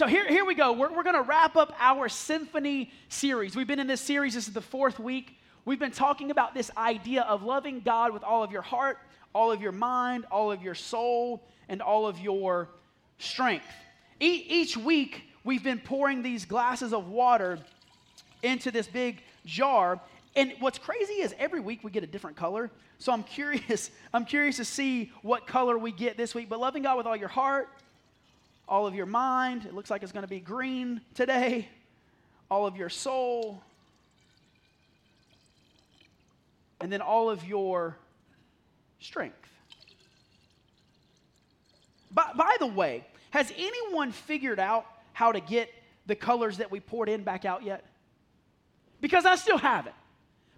So here, here we go. We're, we're going to wrap up our symphony series. We've been in this series, this is the fourth week. We've been talking about this idea of loving God with all of your heart, all of your mind, all of your soul, and all of your strength. E- each week, we've been pouring these glasses of water into this big jar. And what's crazy is every week we get a different color. So I'm curious, I'm curious to see what color we get this week. But loving God with all your heart, all of your mind, it looks like it's going to be green today, all of your soul, and then all of your strength. By, by the way, has anyone figured out how to get the colors that we poured in back out yet? Because I still haven't.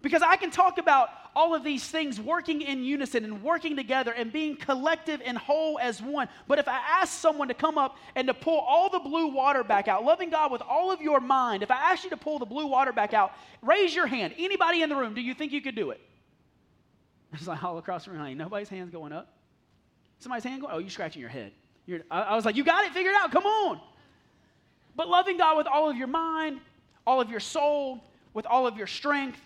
Because I can talk about all of these things working in unison and working together and being collective and whole as one. But if I ask someone to come up and to pull all the blue water back out, loving God with all of your mind, if I ask you to pull the blue water back out, raise your hand. Anybody in the room, do you think you could do it? It's like all across the room, honey. Nobody's hand's going up. Somebody's hand going, oh, you're scratching your head. You're, I, I was like, you got it figured out. Come on. But loving God with all of your mind, all of your soul, with all of your strength,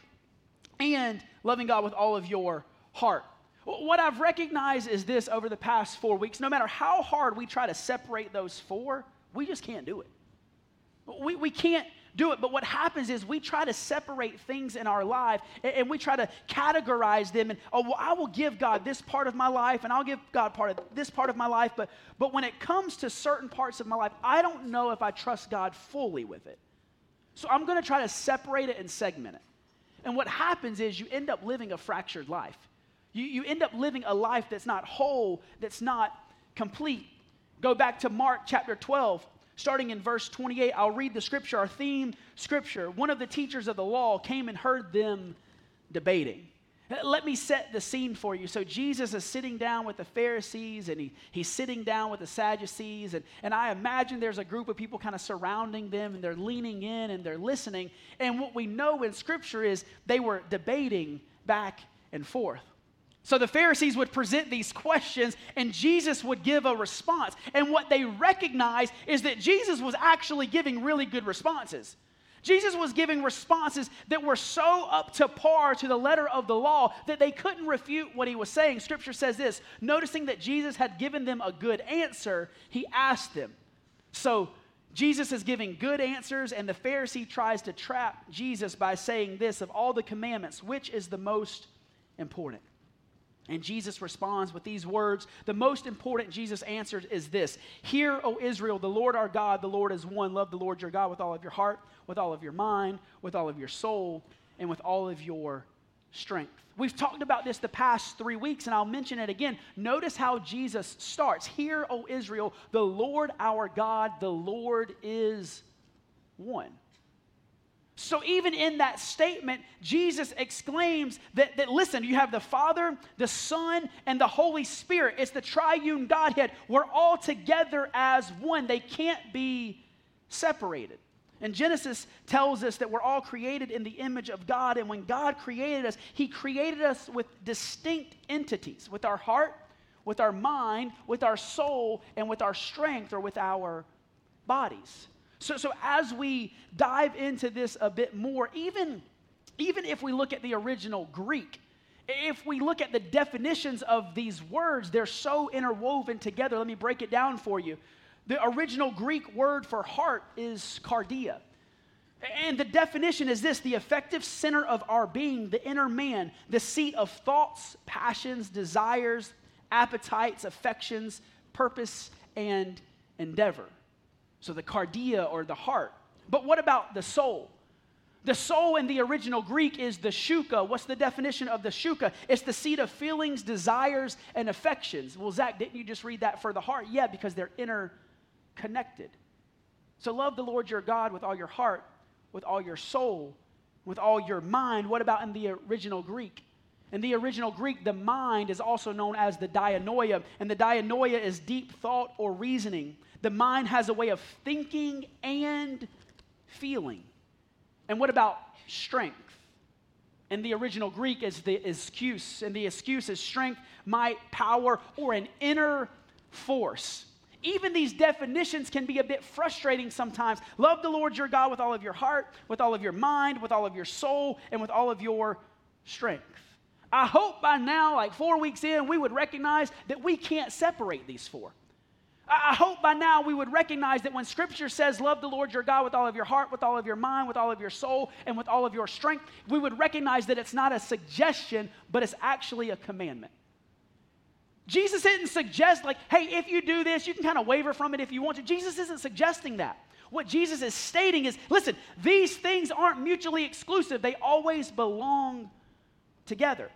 and loving God with all of your heart. What I've recognized is this over the past four weeks no matter how hard we try to separate those four, we just can't do it. We, we can't do it. But what happens is we try to separate things in our life and, and, we try to categorize them. And, oh, well, I will give God this part of my life and I'll give God part of this part of my life. But, but when it comes to certain parts of my life, I don't know if I trust God fully with it. So I'm going to try to separate it and segment it. And what happens is you end up living a fractured life. You, you end up living a life that's not whole, that's not complete. Go back to Mark chapter 12, starting in verse 28. I'll read the scripture, our theme scripture. One of the teachers of the law came and heard them debating. Let me set the scene for you. So, Jesus is sitting down with the Pharisees and he, he's sitting down with the Sadducees. And, and I imagine there's a group of people kind of surrounding them and they're leaning in and they're listening. And what we know in Scripture is they were debating back and forth. So the Pharisees would present these questions and Jesus would give a response. And what they recognize is that Jesus was actually giving really good responses. Jesus was giving responses that were so up to par to the letter of the law that they couldn't refute what he was saying. Scripture says this noticing that Jesus had given them a good answer, he asked them. So, Jesus is giving good answers, and the Pharisee tries to trap Jesus by saying this of all the commandments, which is the most important? And Jesus responds with these words. The most important Jesus answers is this Hear, O Israel, the Lord our God, the Lord is one. Love the Lord your God with all of your heart, with all of your mind, with all of your soul, and with all of your strength. We've talked about this the past three weeks, and I'll mention it again. Notice how Jesus starts Hear, O Israel, the Lord our God, the Lord is one. So, even in that statement, Jesus exclaims that, that, listen, you have the Father, the Son, and the Holy Spirit. It's the triune Godhead. We're all together as one, they can't be separated. And Genesis tells us that we're all created in the image of God. And when God created us, He created us with distinct entities with our heart, with our mind, with our soul, and with our strength or with our bodies. So, so as we dive into this a bit more, even, even if we look at the original Greek, if we look at the definitions of these words, they're so interwoven together. Let me break it down for you. The original Greek word for heart is cardia. And the definition is this the effective center of our being, the inner man, the seat of thoughts, passions, desires, appetites, affections, purpose, and endeavor. So the cardia or the heart. But what about the soul? The soul in the original Greek is the shuka. What's the definition of the shuka? It's the seat of feelings, desires, and affections. Well, Zach, didn't you just read that for the heart? Yeah, because they're interconnected. So love the Lord your God with all your heart, with all your soul, with all your mind. What about in the original Greek? In the original Greek, the mind is also known as the dianoia, and the dianoia is deep thought or reasoning. The mind has a way of thinking and feeling. And what about strength? In the original Greek is the ischus, and the ischus is strength, might, power, or an inner force. even these definitions can be a bit frustrating sometimes. Love the Lord your God with all of your heart, with all of your mind, with all of your soul, and with all of your strength. I hope by now, like four weeks in, we would recognize that we can't separate these four. I hope by now we would recognize that when Scripture says, Love the Lord your God with all of your heart, with all of your mind, with all of your soul, and with all of your strength, we would recognize that it's not a suggestion, but it's actually a commandment. Jesus didn't suggest, like, hey, if you do this, you can kind of waver from it if you want to. Jesus isn't suggesting that. What Jesus is stating is listen, these things aren't mutually exclusive, they always belong together.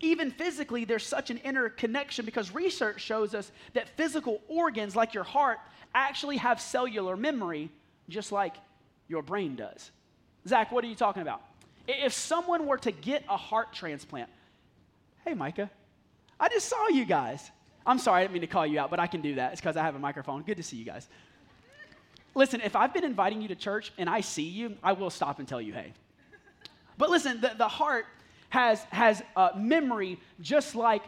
Even physically, there's such an interconnection because research shows us that physical organs like your heart actually have cellular memory, just like your brain does. Zach, what are you talking about? If someone were to get a heart transplant, hey, Micah, I just saw you guys. I'm sorry, I didn't mean to call you out, but I can do that. It's because I have a microphone. Good to see you guys. Listen, if I've been inviting you to church and I see you, I will stop and tell you, hey. But listen, the, the heart has, has memory just like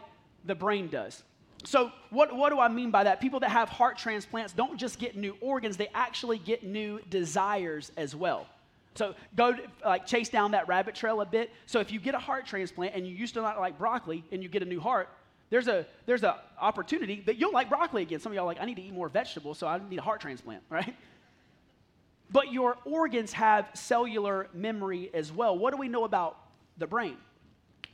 the brain does. So, what, what do I mean by that? People that have heart transplants don't just get new organs, they actually get new desires as well. So, go like chase down that rabbit trail a bit. So, if you get a heart transplant and you used to not like broccoli and you get a new heart, there's a there's an opportunity that you'll like broccoli again. Some of y'all like, I need to eat more vegetables, so I need a heart transplant, right? But your organs have cellular memory as well. What do we know about the brain?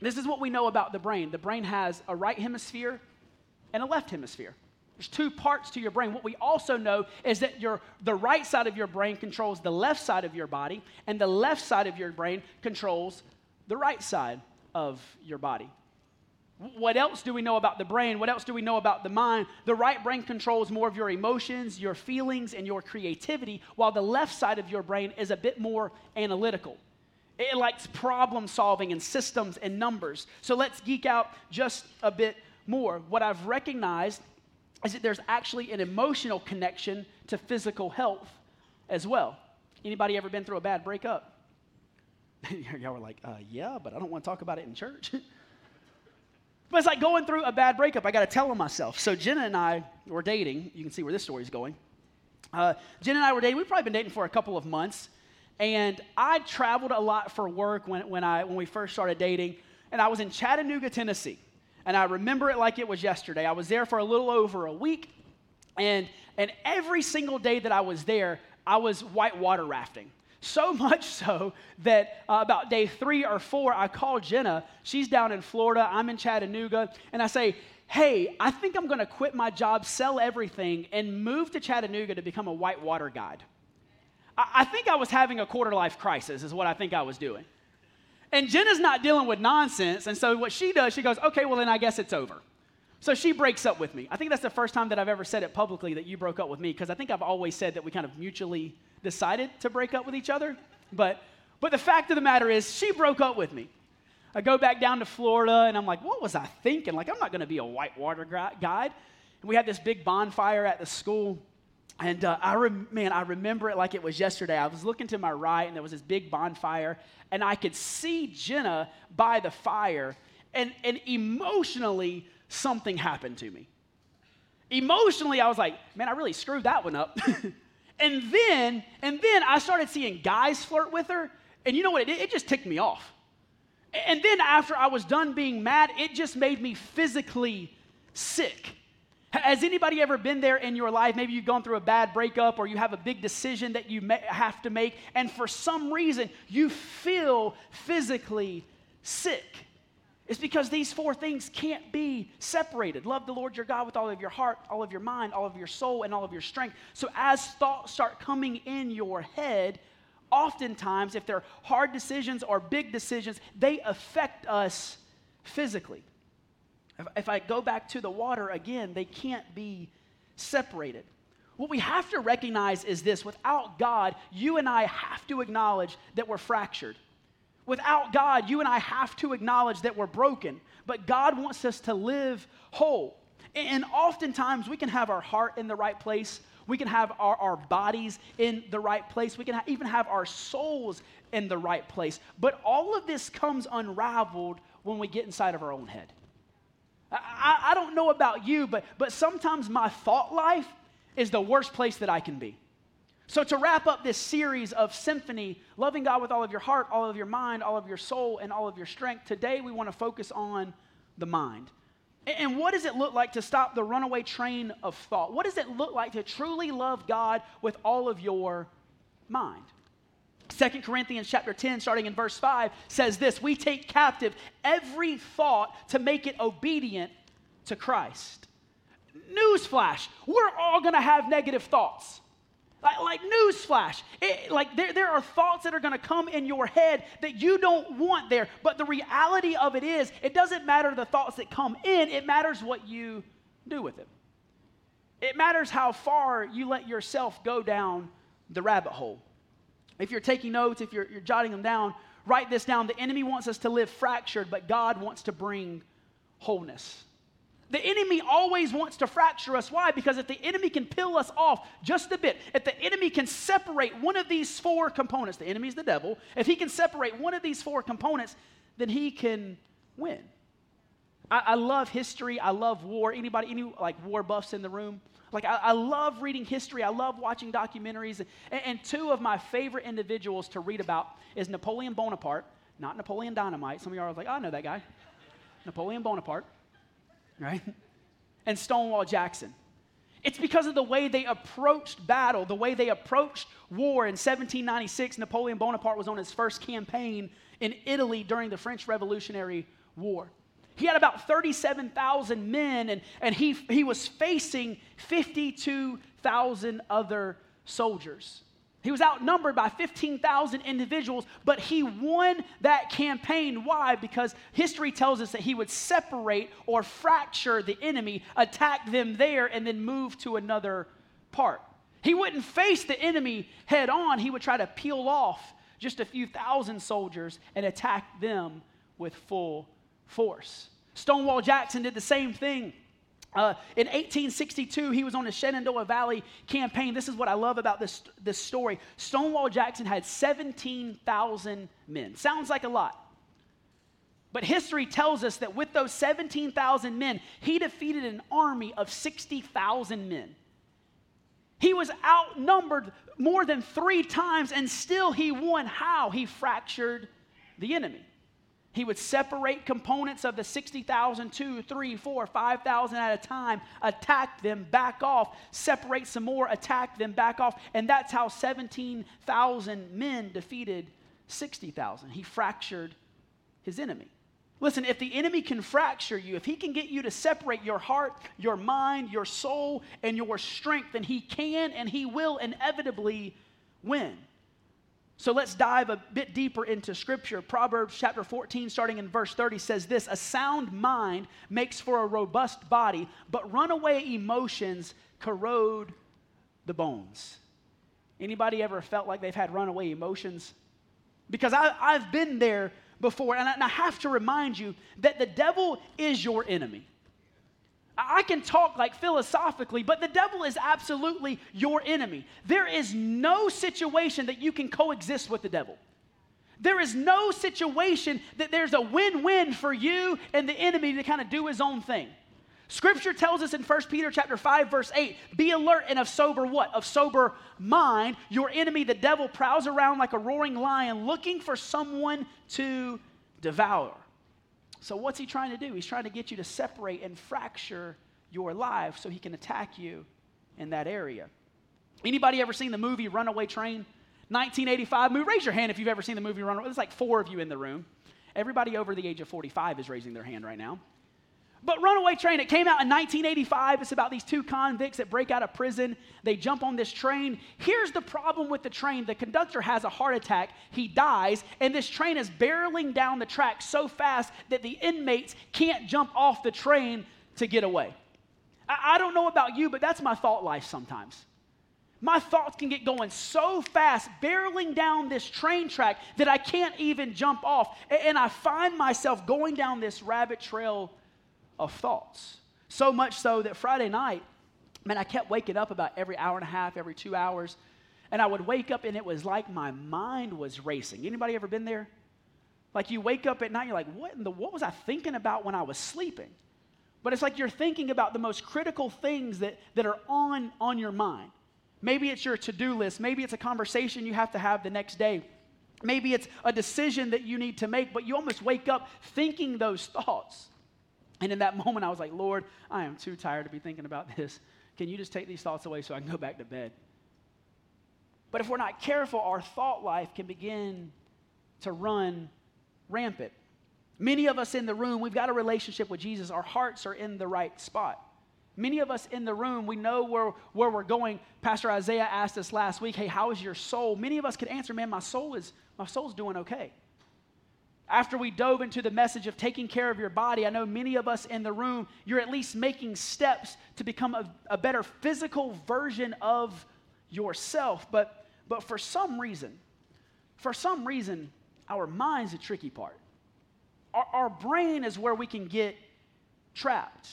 This is what we know about the brain. The brain has a right hemisphere and a left hemisphere. There's two parts to your brain. What we also know is that your, the right side of your brain controls the left side of your body, and the left side of your brain controls the right side of your body. What else do we know about the brain? What else do we know about the mind? The right brain controls more of your emotions, your feelings, and your creativity, while the left side of your brain is a bit more analytical. It likes problem solving and systems and numbers. So let's geek out just a bit more. What I've recognized is that there's actually an emotional connection to physical health as well. Anybody ever been through a bad breakup? Y'all were like, uh, yeah, but I don't want to talk about it in church. but it's like going through a bad breakup. I got to tell them myself. So Jenna and I were dating. You can see where this story is going. Uh, Jenna and I were dating. We've probably been dating for a couple of months. And I traveled a lot for work when, when, I, when we first started dating. And I was in Chattanooga, Tennessee. And I remember it like it was yesterday. I was there for a little over a week. And, and every single day that I was there, I was whitewater rafting. So much so that uh, about day three or four, I called Jenna. She's down in Florida, I'm in Chattanooga, and I say, Hey, I think I'm gonna quit my job, sell everything, and move to Chattanooga to become a whitewater guide. I, think I was having a quarter life crisis, is what I think I was doing. And Jenna's not dealing with nonsense. And so what she does, she goes, okay, well, then I guess it's over. So she breaks up with me. I think that's the first time that I've ever said it publicly that you broke up with me, because I think I've always said that we kind of mutually decided to break up with each other. But, but the fact of the matter is, she broke up with me. I go back down to Florida, and I'm like, what was I thinking? Like, I'm not going to be a whitewater guide. And we had this big bonfire at the school. And uh, I man, I remember it like it was yesterday. I was looking to my right, and there was this big bonfire, and I could see Jenna by the fire, and, and emotionally, something happened to me. Emotionally, I was like, man, I really screwed that one up. and then, and then I started seeing guys flirt with her, and you know what? It, it just ticked me off. And then after I was done being mad, it just made me physically sick. Has anybody ever been there in your life? Maybe you've gone through a bad breakup or you have a big decision that you have to make, and for some reason you feel physically sick. It's because these four things can't be separated. Love the Lord your God with all of your heart, all of your mind, all of your soul, and all of your strength. So, as thoughts start coming in your head, oftentimes, if they're hard decisions or big decisions, they affect us physically. If, if I go back to the water again, they can't be separated. What we have to recognize is this without God, you and I have to acknowledge that we're fractured. Without God, you and I have to acknowledge that we're broken. But God wants us to live whole. And oftentimes we can have our heart in the right place. We can have our, our bodies in the right place. We can ha- even have our souls in the right place. But all of this comes unraveled when we get inside of our own head. I, I don't know about you, but, but sometimes my thought life is the worst place that I can be. So, to wrap up this series of symphony, loving God with all of your heart, all of your mind, all of your soul, and all of your strength, today we want to focus on the mind. And what does it look like to stop the runaway train of thought? What does it look like to truly love God with all of your mind? Second Corinthians chapter 10, starting in verse 5, says this We take captive every thought to make it obedient to Christ. Newsflash, we're all gonna have negative thoughts. Like, like newsflash, it, like there, there are thoughts that are going to come in your head that you don't want there. But the reality of it is, it doesn't matter the thoughts that come in, it matters what you do with them. It matters how far you let yourself go down the rabbit hole. If you're taking notes, if you're, you're jotting them down, write this down. The enemy wants us to live fractured, but God wants to bring wholeness. The enemy always wants to fracture us. Why? Because if the enemy can peel us off just a bit, if the enemy can separate one of these four components, the enemy's the devil, if he can separate one of these four components, then he can win. I, I love history. I love war. Anybody, any like war buffs in the room? Like, I, I love reading history. I love watching documentaries. And, and two of my favorite individuals to read about is Napoleon Bonaparte, not Napoleon Dynamite. Some of y'all are like, oh, I know that guy. Napoleon Bonaparte right? And Stonewall Jackson. It's because of the way they approached battle, the way they approached war. In 1796, Napoleon Bonaparte was on his first campaign in Italy during the French Revolutionary War. He had about 37,000 men, and, and he, he was facing 52,000 other soldiers. He was outnumbered by 15,000 individuals, but he won that campaign. Why? Because history tells us that he would separate or fracture the enemy, attack them there, and then move to another part. He wouldn't face the enemy head on, he would try to peel off just a few thousand soldiers and attack them with full force. Stonewall Jackson did the same thing. Uh, in 1862, he was on the Shenandoah Valley campaign. This is what I love about this, this story. Stonewall Jackson had 17,000 men. Sounds like a lot. But history tells us that with those 17,000 men, he defeated an army of 60,000 men. He was outnumbered more than three times, and still he won. How? He fractured the enemy. He would separate components of the 60,000, two, three, four, 5,000 at a time, attack them, back off, separate some more, attack them, back off. And that's how 17,000 men defeated 60,000. He fractured his enemy. Listen, if the enemy can fracture you, if he can get you to separate your heart, your mind, your soul, and your strength, then he can and he will inevitably win. So let's dive a bit deeper into scripture. Proverbs chapter 14, starting in verse 30, says this A sound mind makes for a robust body, but runaway emotions corrode the bones. Anybody ever felt like they've had runaway emotions? Because I, have been there before, and I, and I have to remind you that the devil is your enemy. I can talk like philosophically, but the devil is absolutely your enemy. There is no situation that you can coexist with the devil. There is no situation that there's a win win for you and the enemy to kind of do his own thing. Scripture tells us in 1 Peter chapter 5 verse 8, be alert and of sober what? Of sober mind. Your enemy the devil prowls around like a roaring lion looking for someone to devour. So, what's he trying to do? He's trying to get you to separate and fracture your life so he can attack you in that area. Anybody ever seen the movie Runaway Train? 1985 movie. Raise your hand if you've ever seen the movie Runaway. There's like four of you in the room. Everybody over the age of 45 is raising their hand right now. But Runaway Train, it came out in 1985. It's about these two convicts that break out of prison. They jump on this train. Here's the problem with the train the conductor has a heart attack, he dies, and this train is barreling down the track so fast that the inmates can't jump off the train to get away. I, I don't know about you, but that's my thought life sometimes. My thoughts can get going so fast, barreling down this train track, that I can't even jump off. And I find myself going down this rabbit trail of thoughts. So much so that Friday night, man, I kept waking up about every hour and a half, every two hours. And I would wake up and it was like my mind was racing. Anybody ever been there? Like you wake up at night, you're like, what in the what was I thinking about when I was sleeping? but it's like you're thinking about the most critical things that, that are on, on your mind. Maybe it's your to do list. Maybe it's a conversation you have to have the next day. Maybe it's a decision that you need to make, but you almost wake up thinking those thoughts. And in that moment, I was like, Lord, I am too tired to be thinking about this. Can you just take these thoughts away so I can go back to bed? But if we're not careful, our thought life can begin to run rampant. Many of us in the room, we've got a relationship with Jesus. Our hearts are in the right spot. Many of us in the room, we know where, where we're going. Pastor Isaiah asked us last week, hey, how is your soul? Many of us could answer, man, my soul is, my soul's doing okay. After we dove into the message of taking care of your body, I know many of us in the room, you're at least making steps to become a, a better physical version of yourself. But, but for some reason, for some reason, our mind's a tricky part. Our, our brain is where we can get trapped.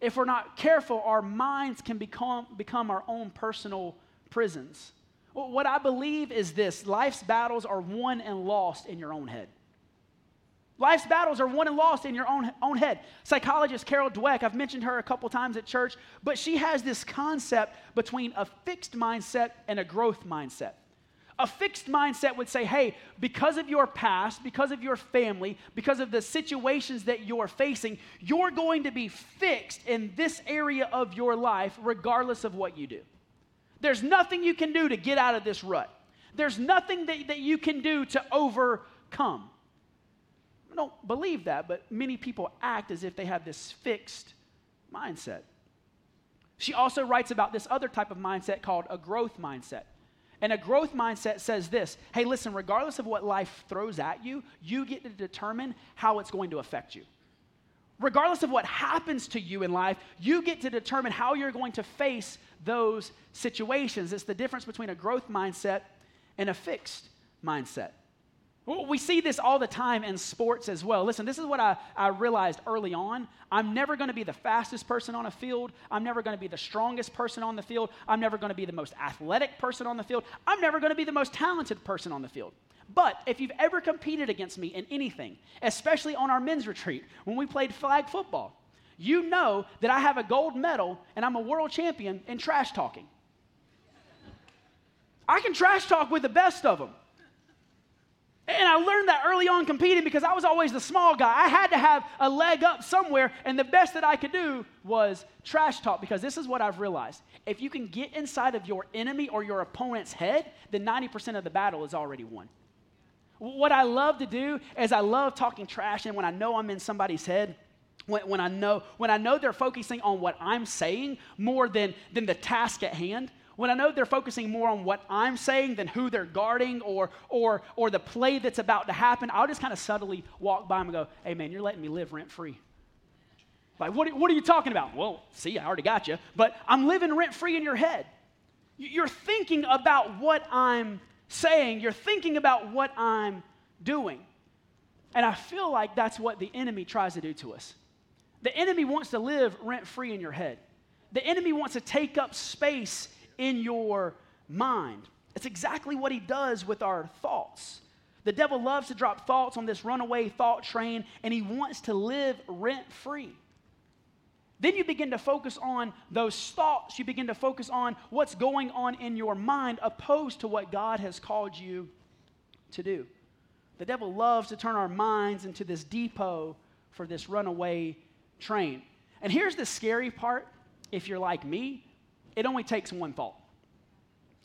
If we're not careful, our minds can become, become our own personal prisons. Well, what I believe is this life's battles are won and lost in your own head. Life's battles are won and lost in your own, own head. Psychologist Carol Dweck, I've mentioned her a couple times at church, but she has this concept between a fixed mindset and a growth mindset. A fixed mindset would say, hey, because of your past, because of your family, because of the situations that you're facing, you're going to be fixed in this area of your life regardless of what you do. There's nothing you can do to get out of this rut. There's nothing that, that you can do to overcome. Don't believe that, but many people act as if they have this fixed mindset. She also writes about this other type of mindset called a growth mindset. And a growth mindset says this hey, listen, regardless of what life throws at you, you get to determine how it's going to affect you. Regardless of what happens to you in life, you get to determine how you're going to face those situations. It's the difference between a growth mindset and a fixed mindset. We see this all the time in sports as well. Listen, this is what I, I realized early on. I'm never going to be the fastest person on a field. I'm never going to be the strongest person on the field. I'm never going to be the most athletic person on the field. I'm never going to be the most talented person on the field. But if you've ever competed against me in anything, especially on our men's retreat when we played flag football, you know that I have a gold medal and I'm a world champion in trash talking. I can trash talk with the best of them. And I learned that early on competing because I was always the small guy. I had to have a leg up somewhere, and the best that I could do was trash talk because this is what I've realized. If you can get inside of your enemy or your opponent's head, then 90% of the battle is already won. What I love to do is I love talking trash, and when I know I'm in somebody's head, when, when, I know when I know they're focusing on what I'm saying more than, than the task at hand, when I know they're focusing more on what I'm saying than who they're guarding or, or, or the play that's about to happen, I'll just kind of subtly walk by them and go, hey, man, you're letting me live rent free. Like, what, what are you talking about? Well, see, I already got you. But I'm living rent free in your head. You're thinking about what I'm saying, you're thinking about what I'm doing. And I feel like that's what the enemy tries to do to us. The enemy wants to live rent free in your head. The enemy wants to take up space in your mind. It's exactly what he does with our thoughts. The devil loves to drop thoughts on this runaway thought train, and he wants to live rent free. Then you begin to focus on those thoughts. You begin to focus on what's going on in your mind, opposed to what God has called you to do. The devil loves to turn our minds into this depot for this runaway train. And here's the scary part if you're like me, it only takes one thought.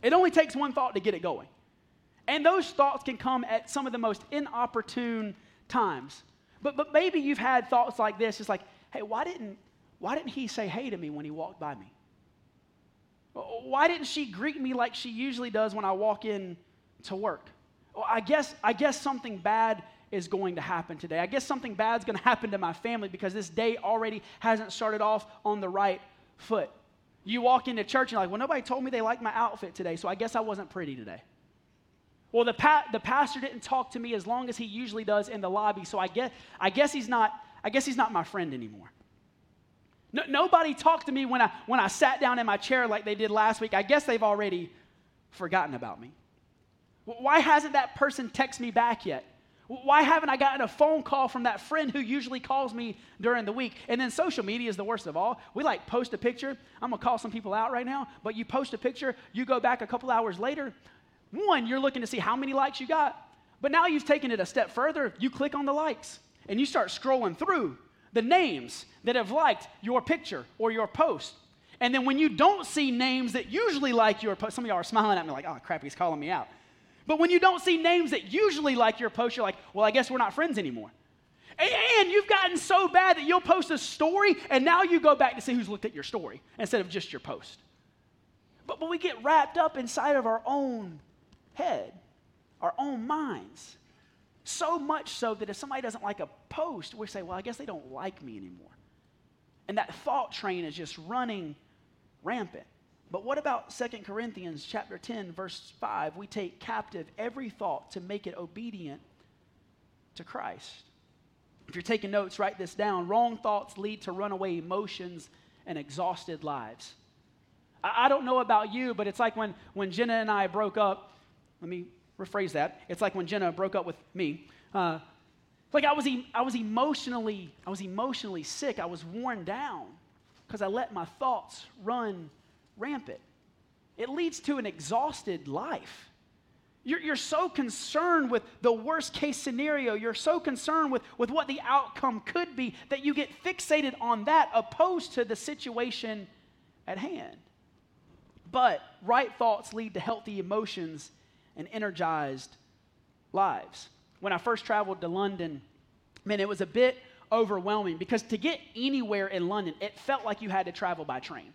It only takes one thought to get it going. And those thoughts can come at some of the most inopportune times. But, but maybe you've had thoughts like this. It's like, hey, why didn't, why didn't he say hey to me when he walked by me? Why didn't she greet me like she usually does when I walk in to work? Well, I guess, I guess something bad is going to happen today. I guess something bad is going to happen to my family because this day already hasn't started off on the right foot. You walk into church and you're like, well, nobody told me they liked my outfit today, so I guess I wasn't pretty today. Well, the, pa- the pastor didn't talk to me as long as he usually does in the lobby, so I guess, I guess, he's, not, I guess he's not my friend anymore. No, nobody talked to me when I, when I sat down in my chair like they did last week. I guess they've already forgotten about me. Why hasn't that person texted me back yet? Why haven't I gotten a phone call from that friend who usually calls me during the week? And then social media is the worst of all. We like post a picture. I'm gonna call some people out right now, but you post a picture, you go back a couple hours later. One, you're looking to see how many likes you got, but now you've taken it a step further. You click on the likes and you start scrolling through the names that have liked your picture or your post. And then when you don't see names that usually like your post, some of y'all are smiling at me like, oh crap, he's calling me out. But when you don't see names that usually like your post, you're like, well, I guess we're not friends anymore. And you've gotten so bad that you'll post a story and now you go back to see who's looked at your story instead of just your post. But, but we get wrapped up inside of our own head, our own minds. So much so that if somebody doesn't like a post, we say, well, I guess they don't like me anymore. And that thought train is just running rampant. But what about 2 Corinthians chapter 10 verse 5? We take captive every thought to make it obedient to Christ. If you're taking notes, write this down. Wrong thoughts lead to runaway emotions and exhausted lives. I, I don't know about you, but it's like when, when Jenna and I broke up. Let me rephrase that. It's like when Jenna broke up with me. Uh, like I was, e- I was emotionally, I was emotionally sick. I was worn down because I let my thoughts run rampant. It leads to an exhausted life. You're, you're so concerned with the worst case scenario. You're so concerned with, with what the outcome could be that you get fixated on that opposed to the situation at hand. But right thoughts lead to healthy emotions and energized lives. When I first traveled to London, man, it was a bit overwhelming because to get anywhere in London, it felt like you had to travel by train.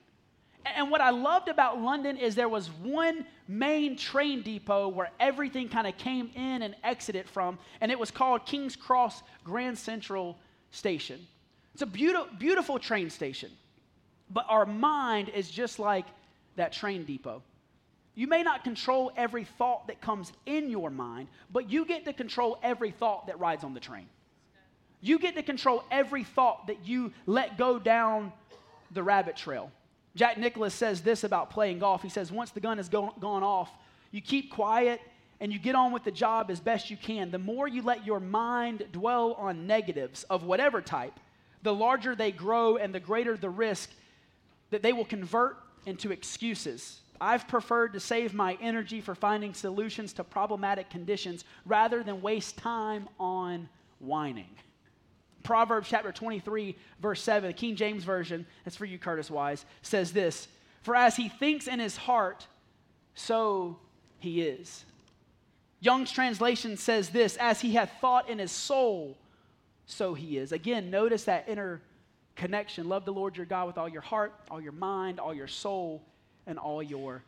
And what I loved about London is there was one main train depot where everything kind of came in and exited from, and it was called King's Cross Grand Central Station. It's a beautiful, beautiful train station, but our mind is just like that train depot. You may not control every thought that comes in your mind, but you get to control every thought that rides on the train. You get to control every thought that you let go down the rabbit trail. Jack Nicklaus says this about playing golf. He says, once the gun has gone, gone off, you keep quiet and you get on with the job as best you can. The more you let your mind dwell on negatives of whatever type, the larger they grow and the greater the risk that they will convert into excuses. I've preferred to save my energy for finding solutions to problematic conditions rather than waste time on whining. Proverbs chapter 23, verse 7, the King James Version, that's for you, Curtis Wise, says this For as he thinks in his heart, so he is. Young's translation says this As he hath thought in his soul, so he is. Again, notice that inner connection. Love the Lord your God with all your heart, all your mind, all your soul, and all your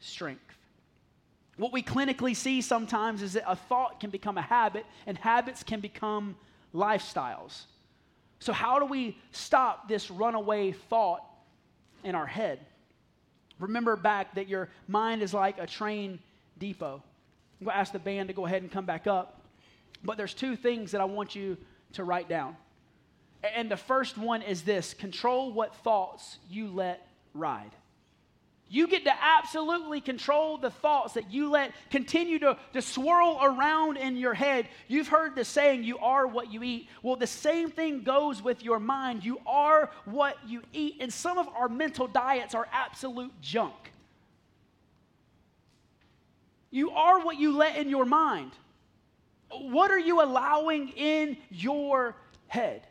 strength. What we clinically see sometimes is that a thought can become a habit, and habits can become lifestyles. So, how do we stop this runaway thought in our head? Remember back that your mind is like a train depot. I'm going to ask the band to go ahead and come back up. But there's two things that I want you to write down. And the first one is this control what thoughts you let ride. You get to absolutely control the thoughts that you let continue to, to swirl around in your head. You've heard the saying, you are what you eat. Well, the same thing goes with your mind. You are what you eat. And some of our mental diets are absolute junk. You are what you let in your mind. What are you allowing in your head?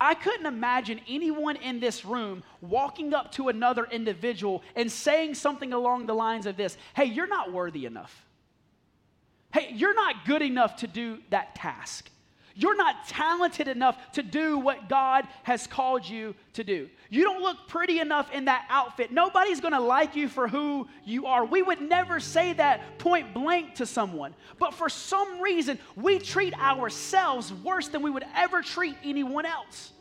I couldn't imagine anyone in this room walking up to another individual and saying something along the lines of this Hey, you're not worthy enough. Hey, you're not good enough to do that task. You're not talented enough to do what God has called you to do. You don't look pretty enough in that outfit. Nobody's gonna like you for who you are. We would never say that point blank to someone. But for some reason, we treat ourselves worse than we would ever treat anyone else.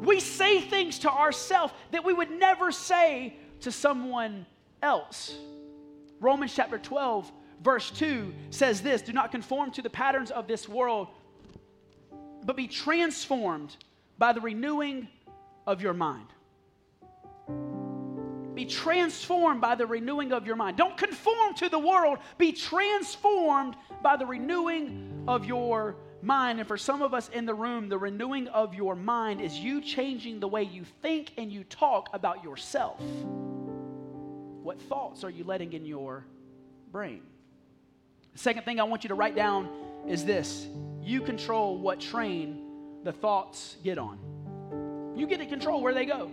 We say things to ourselves that we would never say to someone else. Romans chapter 12, verse 2 says this Do not conform to the patterns of this world but be transformed by the renewing of your mind. Be transformed by the renewing of your mind. Don't conform to the world, be transformed by the renewing of your mind, and for some of us in the room, the renewing of your mind is you changing the way you think and you talk about yourself. What thoughts are you letting in your brain? The second thing I want you to write down is this you control what train the thoughts get on. You get to control where they go.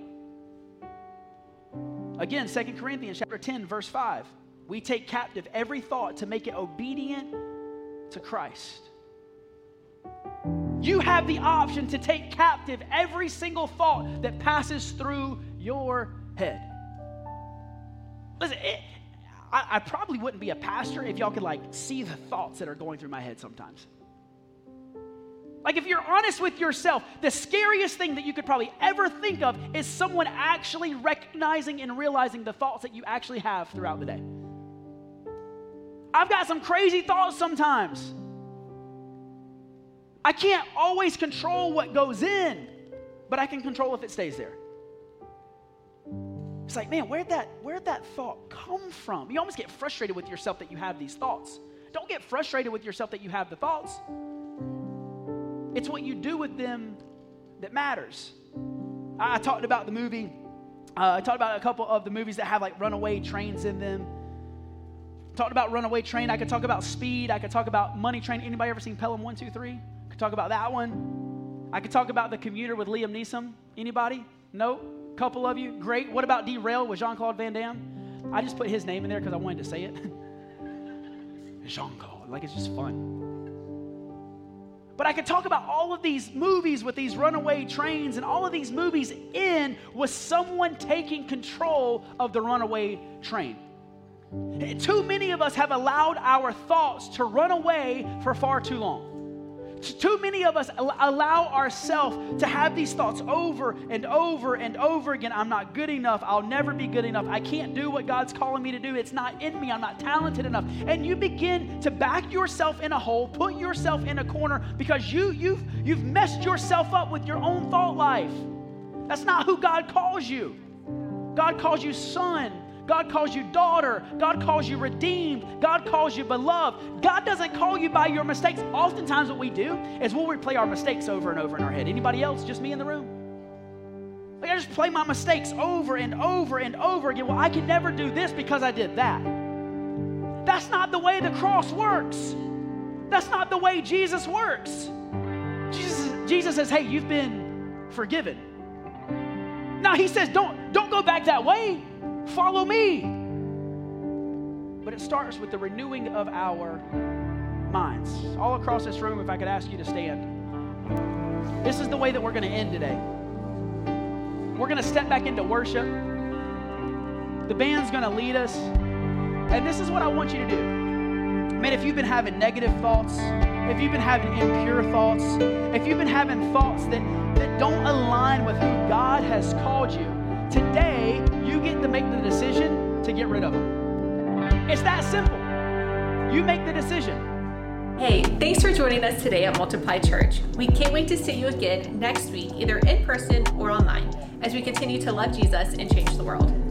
Again, Second Corinthians chapter 10, verse 5. We take captive every thought to make it obedient to Christ. You have the option to take captive every single thought that passes through your head. Listen, it, I, I probably wouldn't be a pastor if y'all could like see the thoughts that are going through my head sometimes. Like, if you're honest with yourself, the scariest thing that you could probably ever think of is someone actually recognizing and realizing the thoughts that you actually have throughout the day. I've got some crazy thoughts sometimes. I can't always control what goes in, but I can control if it stays there. It's like, man, where'd that, where'd that thought come from? You almost get frustrated with yourself that you have these thoughts. Don't get frustrated with yourself that you have the thoughts. It's what you do with them that matters. I, I talked about the movie, uh, I talked about a couple of the movies that have like runaway trains in them. Talked about Runaway Train. I could talk about Speed. I could talk about Money Train. Anybody ever seen Pelham 123? I could talk about that one. I could talk about The Commuter with Liam Neeson. Anybody? No? Couple of you? Great. What about Derail with Jean Claude Van Damme? I just put his name in there because I wanted to say it. Jean Claude. Like it's just fun. But I could talk about all of these movies with these runaway trains, and all of these movies end with someone taking control of the runaway train. Too many of us have allowed our thoughts to run away for far too long. Too many of us allow ourselves to have these thoughts over and over and over again. I'm not good enough. I'll never be good enough. I can't do what God's calling me to do. It's not in me. I'm not talented enough. And you begin to back yourself in a hole, put yourself in a corner because you you've you've messed yourself up with your own thought life. That's not who God calls you. God calls you son. God calls you daughter. God calls you redeemed. God calls you beloved. God doesn't call you by your mistakes. Oftentimes, what we do is we'll replay our mistakes over and over in our head. Anybody else? Just me in the room? Like I just play my mistakes over and over and over again. Well, I can never do this because I did that. That's not the way the cross works. That's not the way Jesus works. Jesus, Jesus says, "Hey, you've been forgiven." Now he says, "Don't don't go back that way." Follow me. But it starts with the renewing of our minds. All across this room, if I could ask you to stand. This is the way that we're going to end today. We're going to step back into worship. The band's going to lead us. And this is what I want you to do. Man, if you've been having negative thoughts, if you've been having impure thoughts, if you've been having thoughts that, that don't align with who God has called you, today you get to make the decision to get rid of them. It's that simple. You make the decision. Hey, thanks for joining us today at Multiply Church. We can't wait to see you again next week, either in person or online, as we continue to love Jesus and change the world.